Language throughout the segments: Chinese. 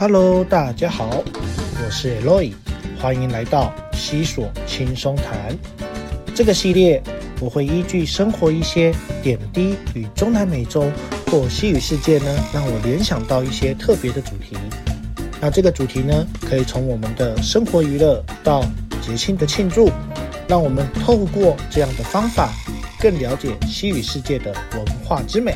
Hello，大家好，我是 Eloy，欢迎来到西索轻松谈。这个系列我会依据生活一些点滴与中南美洲或西语世界呢，让我联想到一些特别的主题。那这个主题呢，可以从我们的生活娱乐到节庆的庆祝，让我们透过这样的方法，更了解西语世界的文化之美。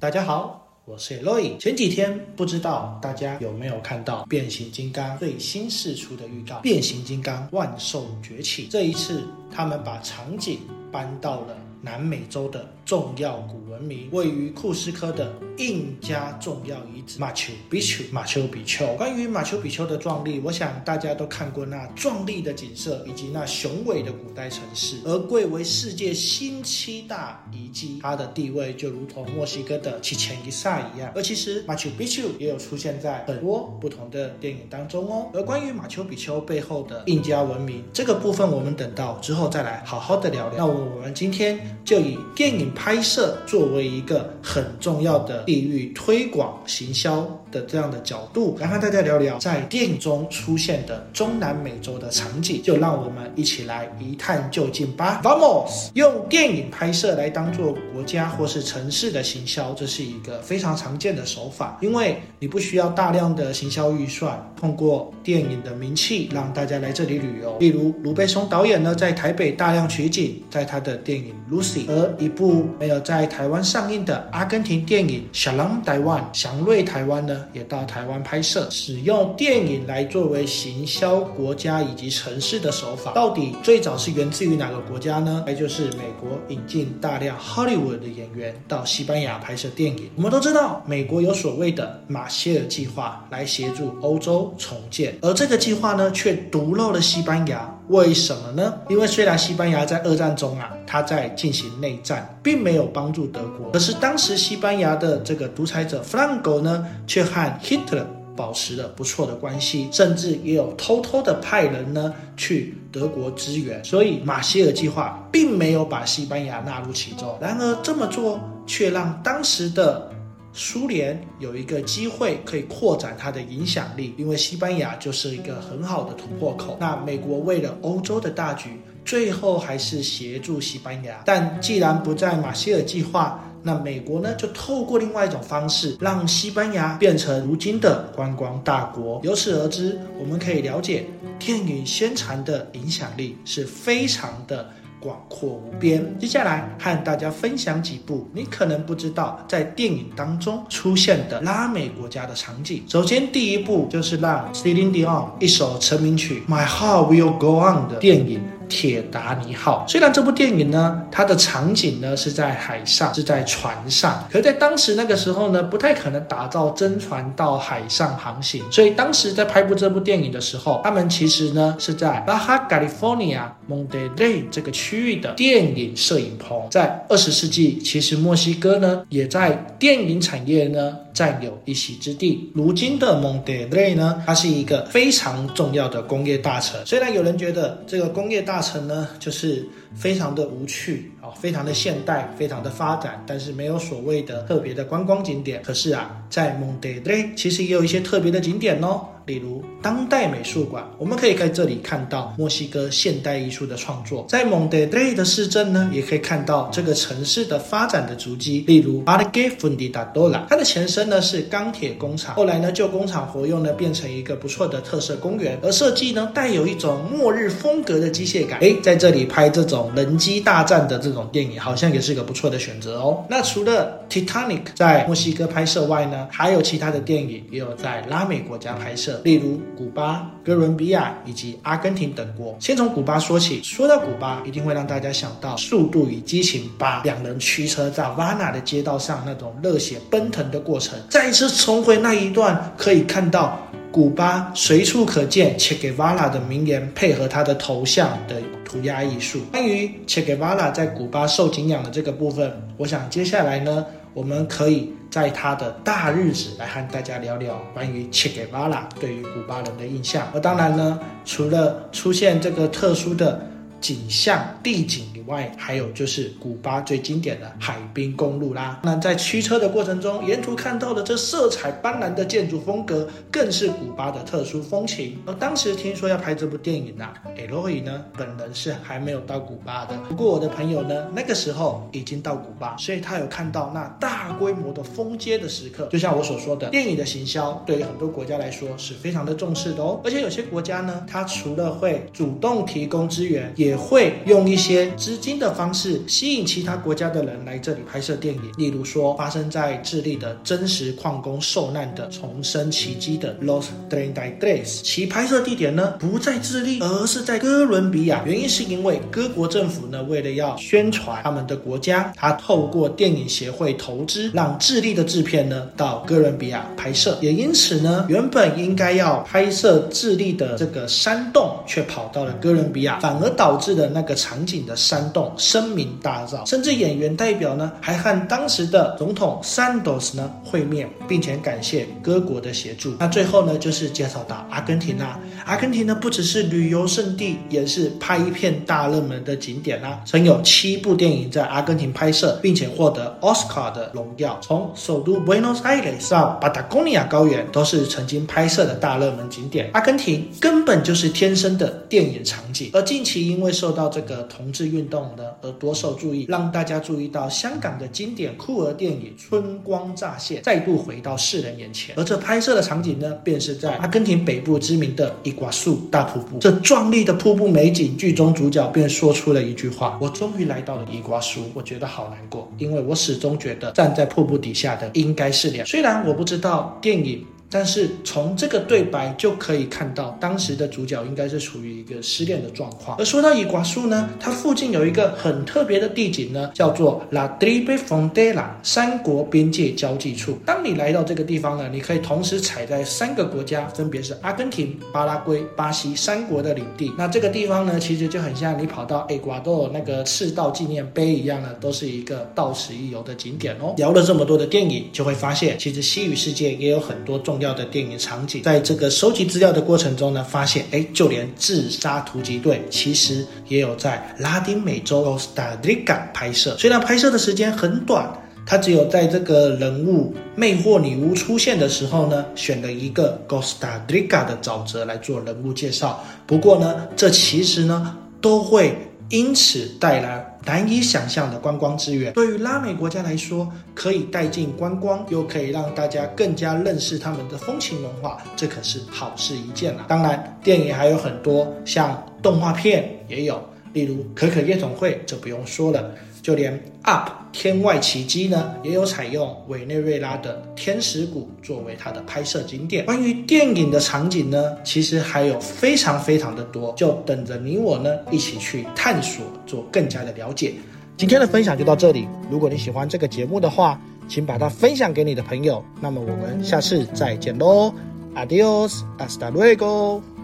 大家好，我是 Eloy。前几天不知道大家有没有看到变形金刚最新释出的预告，《变形金刚万兽崛起》。这一次，他们把场景搬到了。南美洲的重要古文明，位于库斯科的印加重要遗址马丘比丘。马丘比丘，关于马丘比丘的壮丽，我想大家都看过那壮丽的景色以及那雄伟的古代城市。而贵为世界新七大遗迹，它的地位就如同墨西哥的奇前伊萨一样。而其实马丘比丘也有出现在很多不同的电影当中哦。而关于马丘比丘背后的印加文明这个部分，我们等到之后再来好好的聊聊。那我们今天。就以电影拍摄作为一个很重要的地域推广行销的这样的角度，来和大家聊聊在电影中出现的中南美洲的场景。就让我们一起来一探究竟吧。Vamos！用电影拍摄来当做国家或是城市的行销，这是一个非常常见的手法，因为你不需要大量的行销预算，通过电影的名气让大家来这里旅游。例如卢贝松导演呢，在台北大量取景，在他的电影 Lucy。而一部没有在台湾上映的阿根廷电影《小狼台湾》祥瑞台湾呢，也到台湾拍摄，使用电影来作为行销国家以及城市的手法。到底最早是源自于哪个国家呢？那就是美国引进大量 Hollywood 的演员到西班牙拍摄电影。我们都知道，美国有所谓的马歇尔计划来协助欧洲重建，而这个计划呢，却独漏了西班牙。为什么呢？因为虽然西班牙在二战中啊，它在进进行内战，并没有帮助德国，可是当时西班牙的这个独裁者弗朗哥呢，却和 Hitler 保持了不错的关系，甚至也有偷偷的派人呢去德国支援，所以马歇尔计划并没有把西班牙纳入其中。然而这么做却让当时的。苏联有一个机会可以扩展它的影响力，因为西班牙就是一个很好的突破口。那美国为了欧洲的大局，最后还是协助西班牙。但既然不在马歇尔计划，那美国呢就透过另外一种方式，让西班牙变成如今的观光大国。由此而知，我们可以了解电影宣传的影响力是非常的。广阔无边。接下来和大家分享几部你可能不知道在电影当中出现的拉美国家的场景。首先，第一部就是让 Celine Dion 一首成名曲《My Heart Will Go On》的电影。铁达尼号虽然这部电影呢，它的场景呢是在海上，是在船上，可在当时那个时候呢，不太可能打造真船到海上航行，所以当时在拍部这部电影的时候，他们其实呢是在巴哈 California Monterey 这个区域的电影摄影棚。在二十世纪，其实墨西哥呢也在电影产业呢。占有一席之地。如今的蒙德雷呢，它是一个非常重要的工业大臣。虽然有人觉得这个工业大臣呢，就是非常的无趣啊，非常的现代，非常的发展，但是没有所谓的特别的观光景点。可是啊，在蒙德雷其实也有一些特别的景点哦。例如当代美术馆，我们可以在这里看到墨西哥现代艺术的创作。在蒙德雷的市镇呢，也可以看到这个城市的发展的足迹。例如阿德盖芬迪达多拉，它的前身呢是钢铁工厂，后来呢旧工厂活用呢变成一个不错的特色公园，而设计呢带有一种末日风格的机械感。诶，在这里拍这种人机大战的这种电影，好像也是一个不错的选择哦。那除了 Titanic 在墨西哥拍摄外呢，还有其他的电影也有在拉美国家拍摄。例如古巴、哥伦比亚以及阿根廷等国。先从古巴说起，说到古巴，一定会让大家想到《速度与激情八》，两人驱车在瓦纳的街道上那种热血奔腾的过程。再一次重回那一段，可以看到古巴随处可见切格瓦拉的名言，配合他的头像的涂鸦艺术。关于切格瓦拉在古巴受敬仰的这个部分，我想接下来呢。我们可以在他的大日子来和大家聊聊关于切格瓦拉对于古巴人的印象。而当然呢，除了出现这个特殊的景象、地景以外，还有就是古巴最经典的海滨公路啦。那在驱车的过程中，沿途看到的这色彩斑斓的建筑风格，更是古巴的特殊风情。而当时听说要拍这部电影啊 l o y 呢本人是还没有到古巴的。不过我的朋友呢，那个时候已经到古巴，所以他有看到那大规模的封街的时刻。就像我所说的，电影的行销对于很多国家来说是非常的重视的哦。而且有些国家呢，它除了会主动提供资源，也也会用一些资金的方式吸引其他国家的人来这里拍摄电影。例如说，发生在智利的真实矿工受难的重生奇迹的 Los Treinta Tres，其拍摄地点呢不在智利，而是在哥伦比亚。原因是因为各国政府呢，为了要宣传他们的国家，他透过电影协会投资，让智利的制片呢到哥伦比亚拍摄。也因此呢，原本应该要拍摄智利的这个山洞，却跑到了哥伦比亚，反而导致了那个场景的山洞声名大噪，甚至演员代表呢还和当时的总统 Santos 呢会面，并且感谢各国的协助。那最后呢，就是介绍到阿根廷啦。阿根廷呢不只是旅游胜地，也是拍一片大热门的景点啦。曾有七部电影在阿根廷拍摄，并且获得奥斯卡的荣耀。从首都 Buenos Aires 到巴达哥尼亚高原，都是曾经拍摄的大热门景点。阿根廷根本就是天生的电影场景。而近期因为受到这个同志运动呢而多受注意，让大家注意到香港的经典酷儿电影《春光乍现》再度回到世人眼前。而这拍摄的场景呢，便是在阿根廷北部知名的伊瓜苏大瀑布。这壮丽的瀑布美景，剧中主角便说出了一句话：“我终于来到了伊瓜苏，我觉得好难过，因为我始终觉得站在瀑布底下的应该是两。虽然我不知道电影。”但是从这个对白就可以看到，当时的主角应该是处于一个失恋的状况。而说到伊瓜苏呢，它附近有一个很特别的地景呢，叫做 La Tribe Frontera 三国边界交际处。当你来到这个地方呢，你可以同时踩在三个国家，分别是阿根廷、巴拉圭、巴西三国的领地。那这个地方呢，其实就很像你跑到埃瓜多那个赤道纪念碑一样呢，都是一个到此一游的景点哦。聊了这么多的电影，就会发现，其实西语世界也有很多重。要的电影场景，在这个收集资料的过程中呢，发现哎，就连自杀突击队其实也有在拉丁美洲 Costa Rica 拍摄。虽然拍摄的时间很短，他只有在这个人物魅惑女巫出现的时候呢，选了一个 Costa Rica 的沼泽来做人物介绍。不过呢，这其实呢都会因此带来。难以想象的观光资源，对于拉美国家来说，可以带进观光，又可以让大家更加认识他们的风情文化，这可是好事一件啊！当然，电影还有很多，像动画片也有，例如《可可夜总会》，这不用说了。就连 UP 天外奇迹呢，也有采用委内瑞拉的天使谷作为它的拍摄景点。关于电影的场景呢，其实还有非常非常的多，就等着你我呢一起去探索，做更加的了解。今天的分享就到这里。如果你喜欢这个节目的话，请把它分享给你的朋友。那么我们下次再见喽，Adios，hasta luego。